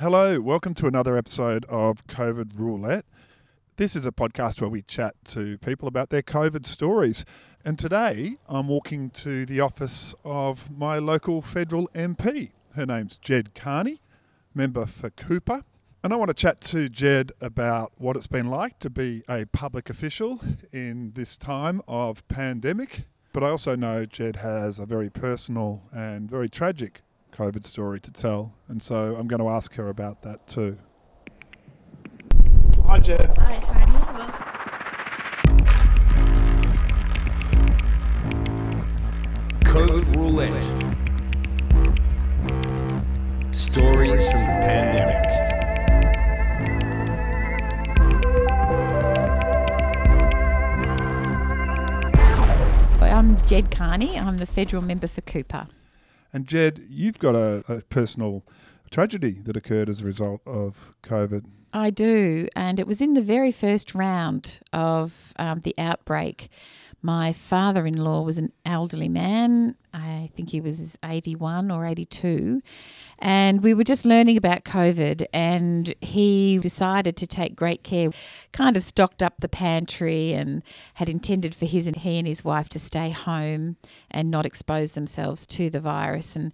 Hello, welcome to another episode of COVID Roulette. This is a podcast where we chat to people about their COVID stories. And today I'm walking to the office of my local federal MP. Her name's Ged Kearney, member for Cooper. And I want to chat to Ged about what it's been like to be a public official in this time of pandemic. But I also know Ged has a very personal and very tragic COVID story to tell. And so I'm going to ask her about that too. Hi, Ged. Hi, Tony. COVID Roulette. Stories from the pandemic. I'm Ged Kearney. I'm the federal member for Cooper. And Ged, you've got a, a personal tragedy that occurred as a result of COVID. I do, and it was in the very first round of um, the outbreak. My father in law was an elderly man. I think he was 81 or 82. And we were just learning about COVID, and he decided to take great care. Kind of stocked up the pantry and had intended for his and he and his wife to stay home and not expose themselves to the virus. And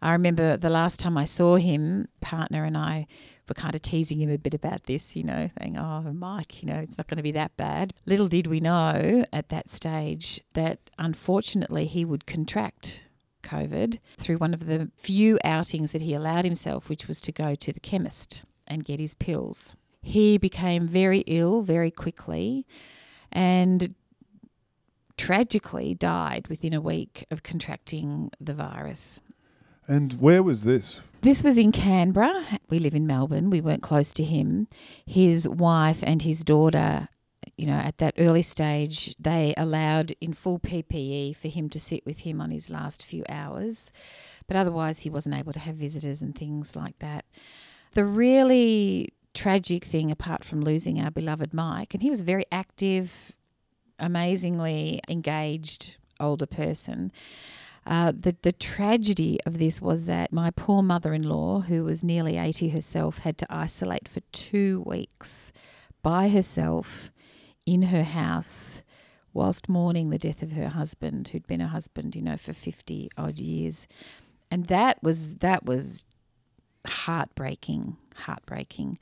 I remember the last time I saw him, partner and I were kind of teasing him a bit about this, you know, saying, oh, Mike, you know, it's not going to be that bad. Little did we know at that stage that unfortunately he would contract COVID through one of the few outings that he allowed himself, which was to go to the chemist and get his pills. He became very ill very quickly and tragically died within a week of contracting the virus. And where was this? This was in Canberra. We live in Melbourne. We weren't close to him. His wife and his daughter, you know, at that early stage, they allowed in full PPE for him to sit with him on his last few hours. But otherwise, he wasn't able to have visitors and things like that. The really tragic thing, apart from losing our beloved Mike, and he was a very active, amazingly engaged older person. Uh, the, the tragedy of this was that my poor mother in law, who was nearly 80 herself, had to isolate for two weeks by herself in her house whilst mourning the death of her husband, who'd been her husband, you know, for 50 odd years. And that was, that was heartbreaking, heartbreaking.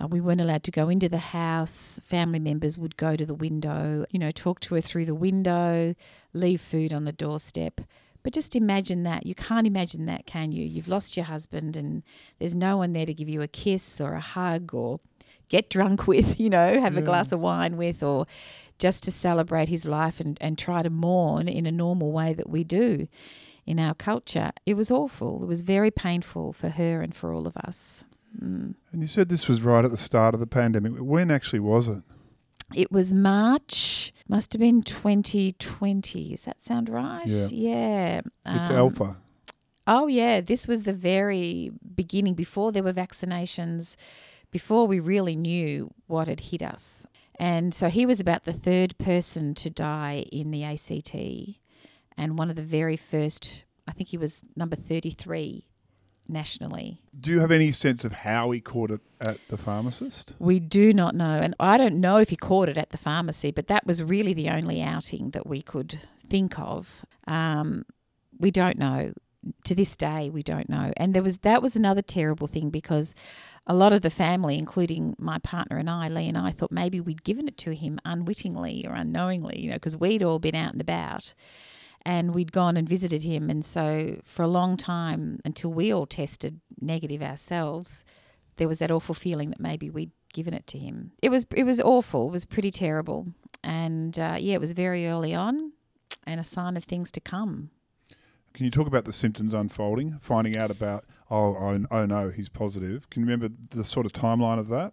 Uh, we weren't allowed to go into the house. Family members would go to the window, you know, talk to her through the window, leave food on the doorstep. But just imagine that. You can't imagine that, can you? You've lost your husband and there's no one there to give you a kiss or a hug or get drunk with, you know, have yeah. a glass of wine with, or just to celebrate his life and, and try to mourn in a normal way that we do in our culture. It was awful. It was very painful for her and for all of us. Mm. And you said this was right at the start of the pandemic. When actually was it? It was March, must have been 2020. Does that sound right? Yeah. yeah. It's um, Alpha. Oh, yeah. This was the very beginning before there were vaccinations, before we really knew what had hit us. And so he was about the third person to die in the ACT and one of the very first, I think he was number 33 nationally. Do you have any sense of how he caught it at the pharmacist? We do not know. And I don't know if he caught it at the pharmacy, but that was really the only outing that we could think of. Um, we don't know. To this day, we don't know. And there was that was another terrible thing because a lot of the family, including my partner and I, Lee and I, thought maybe we'd given it to him unwittingly or unknowingly, you know, because we'd all been out and about and we'd gone and visited him. And so, for a long time, until we all tested negative ourselves, there was that awful feeling that maybe we'd given it to him. It was it was awful. It was pretty terrible, and uh, yeah, it was very early on, and a sign of things to come. Can you talk about the symptoms unfolding, finding out about oh oh, oh no he's positive? Can you remember the sort of timeline of that?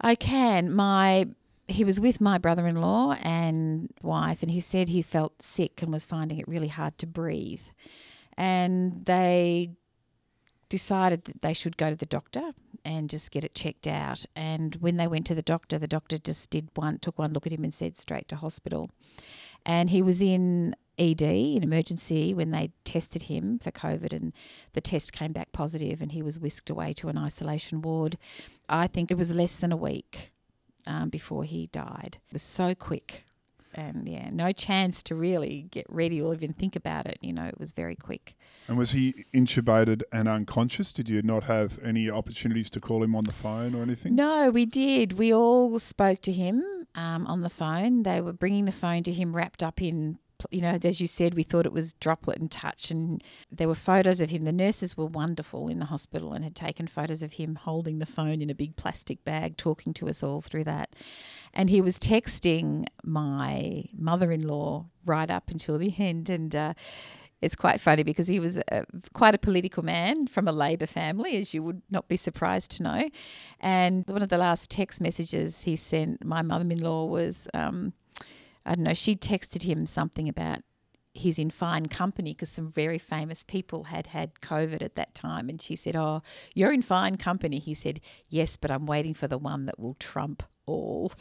I can. My he was with my brother in law and wife, and he said he felt sick and was finding it really hard to breathe. And they decided that they should go to the doctor and just get it checked out. And when they went to the doctor, the doctor just did one, took one look at him and said straight to hospital. And he was in ED in emergency when they tested him for COVID, and the test came back positive, and he was whisked away to an isolation ward. I think it was less than a week um, before he died. It was so quick, and yeah, no chance to really get ready or even think about it. You know, it was very quick. And was he intubated and unconscious? Did you not have any opportunities to call him on the phone or anything? No, we did. We all spoke to him um, on the phone. They were bringing the phone to him wrapped up in you know, as you said, we thought it was droplet and touch, and there were photos of him. The nurses were wonderful in the hospital and had taken photos of him holding the phone in a big plastic bag, talking to us all through that. And he was texting my mother in law right up until the end. And, uh, it's quite funny because he was a, quite a political man from a Labor family, as you would not be surprised to know. And one of the last text messages he sent my mother in law was, um, I don't know, she texted him something about he's in fine company because some very famous people had had COVID at that time. And she said, Oh, you're in fine company. He said, Yes, but I'm waiting for the one that will trump all,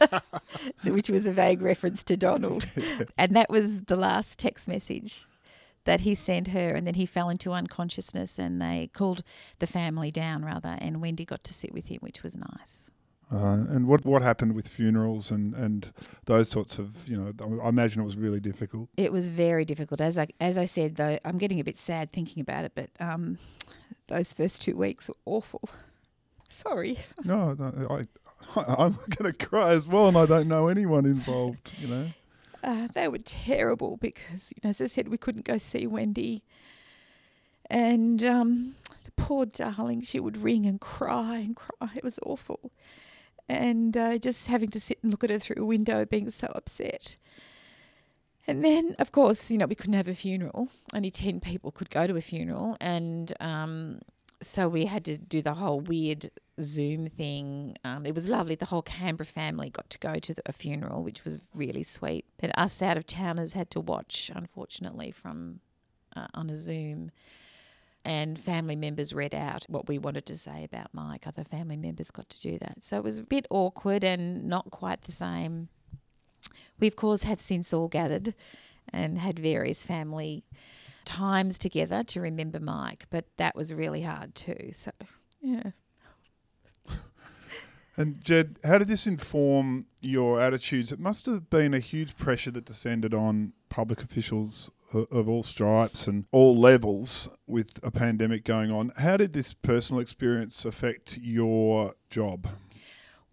so, which was a vague reference to Donald. and that was the last text message that he sent her. And then he fell into unconsciousness and they called the family down, rather. And Wendy got to sit with him, which was nice. Uh, and what what happened with funerals and, and those sorts of you know I imagine it was really difficult. It was very difficult. As I as I said though, I'm getting a bit sad thinking about it. But um, those first two weeks were awful. Sorry. No, no I, I am going to cry as well, and I don't know anyone involved. You know. Uh, they were terrible because, you know, as I said, we couldn't go see Wendy, and um, the poor darling, she would ring and cry and cry. It was awful and uh, just having to sit and look at her through a window, being so upset. And then, of course, you know, we couldn't have a funeral. Only 10 people could go to a funeral. And um, so we had to do the whole weird Zoom thing. Um, it was lovely. The whole Canberra family got to go to the, a funeral, which was really sweet. But us out of towners had to watch, unfortunately, from uh, on a Zoom and family members read out what we wanted to say about Mike. Other family members got to do that. So it was a bit awkward and not quite the same. We, of course, have since all gathered and had various family times together to remember Mike, but that was really hard too. So, yeah. And Ged, how did this inform your attitudes? It must have been a huge pressure that descended on public officials of all stripes and all levels with a pandemic going on. How did this personal experience affect your job?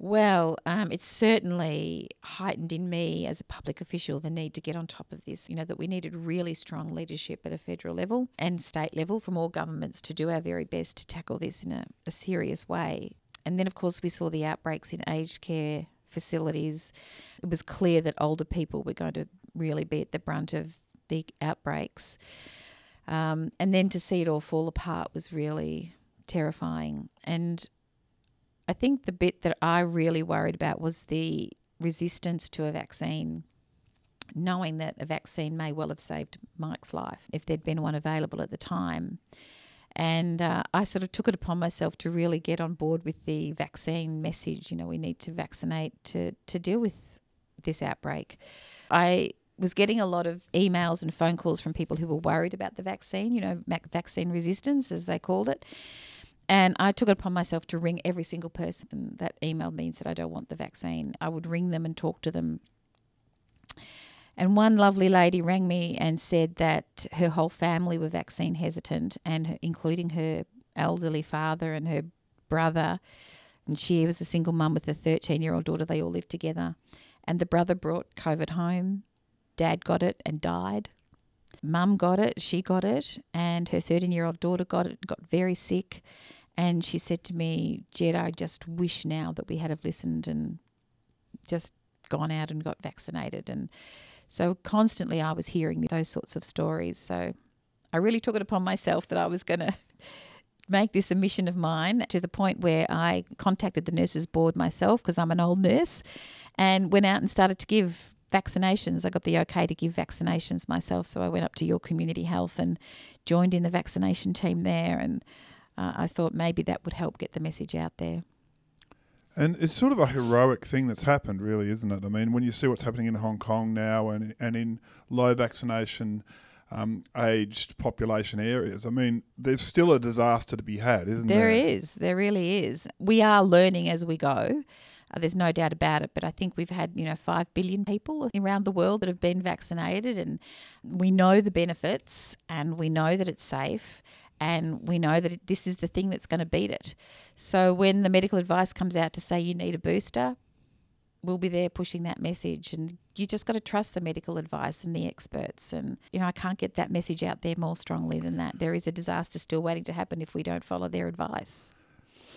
Well, um, it's certainly heightened in me as a public official the need to get on top of this. You know, that we needed really strong leadership at a federal level and state level from all governments to do our very best to tackle this in a, a serious way. And then, of course, we saw the outbreaks in aged care facilities. It was clear that older people were going to really be at the brunt of the outbreaks. Um, and then to see it all fall apart was really terrifying. And I think the bit that I really worried about was the resistance to a vaccine, knowing that a vaccine may well have saved Mike's life if there'd been one available at the time. And uh, I sort of took it upon myself to really get on board with the vaccine message. You know, we need to vaccinate to, to deal with this outbreak. I was getting a lot of emails and phone calls from people who were worried about the vaccine, you know, vaccine resistance, as they called it. And I took it upon myself to ring every single person that emailed me and said, I don't want the vaccine. I would ring them and talk to them. And one lovely lady rang me and said that her whole family were vaccine hesitant, and her, including her elderly father and her brother. And she was a single mum with a 13 year old daughter. They all lived together. And the brother brought COVID home Dad got it and died. Mum got it, she got it, and her 13 year old daughter got it, got very sick. And she said to me, Ged, I just wish now that we had have listened and just gone out and got vaccinated. And so constantly I was hearing those sorts of stories. So I really took it upon myself that I was going to make this a mission of mine to the point where I contacted the nurses board myself because I'm an old nurse and went out and started to give vaccinations. I got the okay to give vaccinations myself, so I went up to your community health and joined in the vaccination team there. And uh, I thought maybe that would help get the message out there. And it's sort of a heroic thing that's happened, really, isn't it? I mean, when you see what's happening in Hong Kong now and, and in low vaccination um, aged population areas, I mean, there's still a disaster to be had, isn't there? There is. There really is. We are learning as we go. Uh, there's no doubt about it. But I think we've had, you know, 5 billion people around the world that have been vaccinated, and we know the benefits and we know that it's safe. And we know that this is the thing that's going to beat it. So when the medical advice comes out to say you need a booster, we'll be there pushing that message. And you just got to trust the medical advice and the experts. And, you know, I can't get that message out there more strongly than that. There is a disaster still waiting to happen if we don't follow their advice.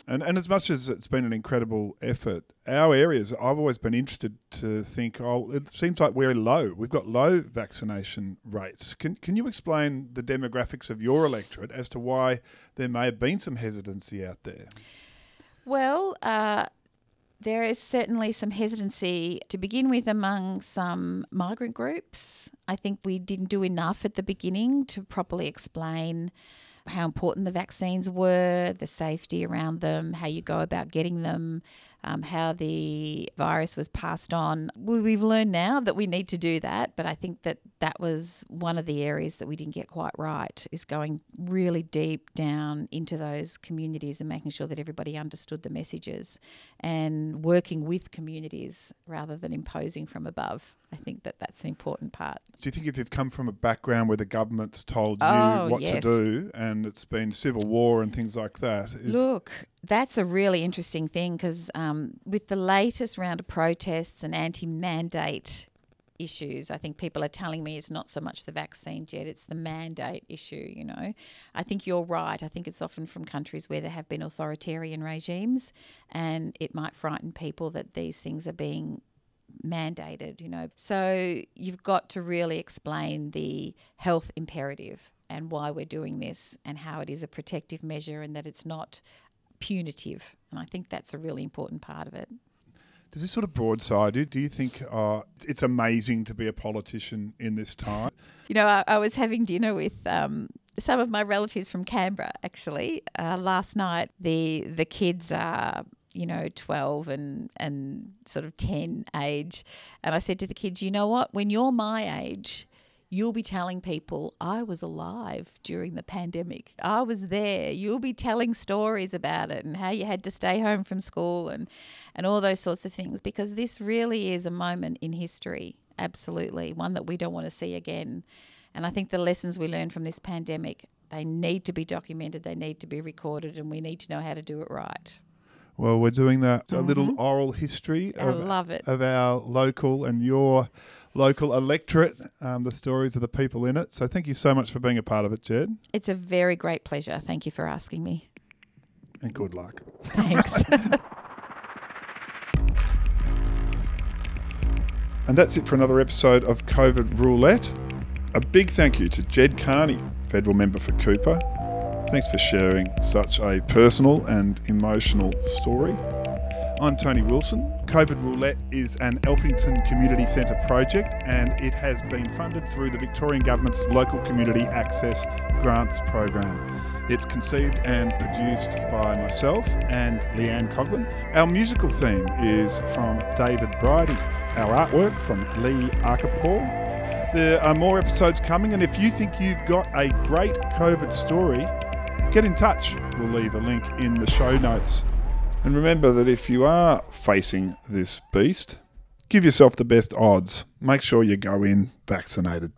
And, and as much as it's been an incredible effort, our areas, I've always been interested to think, oh, it seems like we're low. We've got low vaccination rates. Can, can you explain the demographics of your electorate as to why there may have been some hesitancy out there? Well, uh, there is certainly some hesitancy to begin with among some migrant groups. I think we didn't do enough at the beginning to properly explain how important the vaccines were, the safety around them, how you go about getting them, um, how the virus was passed on. We've learned now that we need to do that, but I think that that was one of the areas that we didn't get quite right is going really deep down into those communities and making sure that everybody understood the messages and working with communities rather than imposing from above. I think that that's an important part. Do you think if you've come from a background where the government's told you Oh, what yes. to do and it's been civil war and things like that, is, Look, that's a really interesting thing because um, with the latest round of protests and anti mandate issues, I think people are telling me it's not so much the vaccine yet, it's the mandate issue, you know. I think you're right. I think it's often from countries where there have been authoritarian regimes and it might frighten people that these things are being mandated, you know. So you've got to really explain the health imperative and why we're doing this and how it is a protective measure and that it's not punitive. And I think that's a really important part of it. does this sort of broadside you? Do you think uh, it's amazing to be a politician in this time? You know, I, I was having dinner with um, some of my relatives from Canberra actually uh, last night. The the kids are you know 12 and and sort of 10 age, and I said to the kids, you know what? When you're my age. You'll be telling people I was alive during the pandemic. I was there. You'll be telling stories about it and how you had to stay home from school and, and all those sorts of things because this really is a moment in history, absolutely, one that we don't want to see again. And I think the lessons we learned from this pandemic, they need to be documented, they need to be recorded, and we need to know how to do it right. Well, we're doing that a little oral history Mm-hmm. I of, love it. of our local and your local electorate, um, the stories of the people in it. So thank you so much for being a part of it, Ged, It's a very great pleasure. Thank you for asking me. and good luck. Thanks. And that's it for another episode of COVID Roulette. A big thank you to Ged Kearney, federal member for Cooper. Thanks for sharing such a personal and emotional story. I'm Tony Wilson. COVID Roulette is an Alphington Community Centre project and it has been funded through the Victorian Government's Local Community Access Grants Program. It's conceived and produced by myself and Leanne Coughlin. Our musical theme is from David Bridie. Our artwork from Lee Arkapaw. There are more episodes coming, and if you think you've got a great COVID story, get in touch. We'll leave a link in the show notes. And remember that if you are facing this beast, give yourself the best odds. Make sure you go in vaccinated.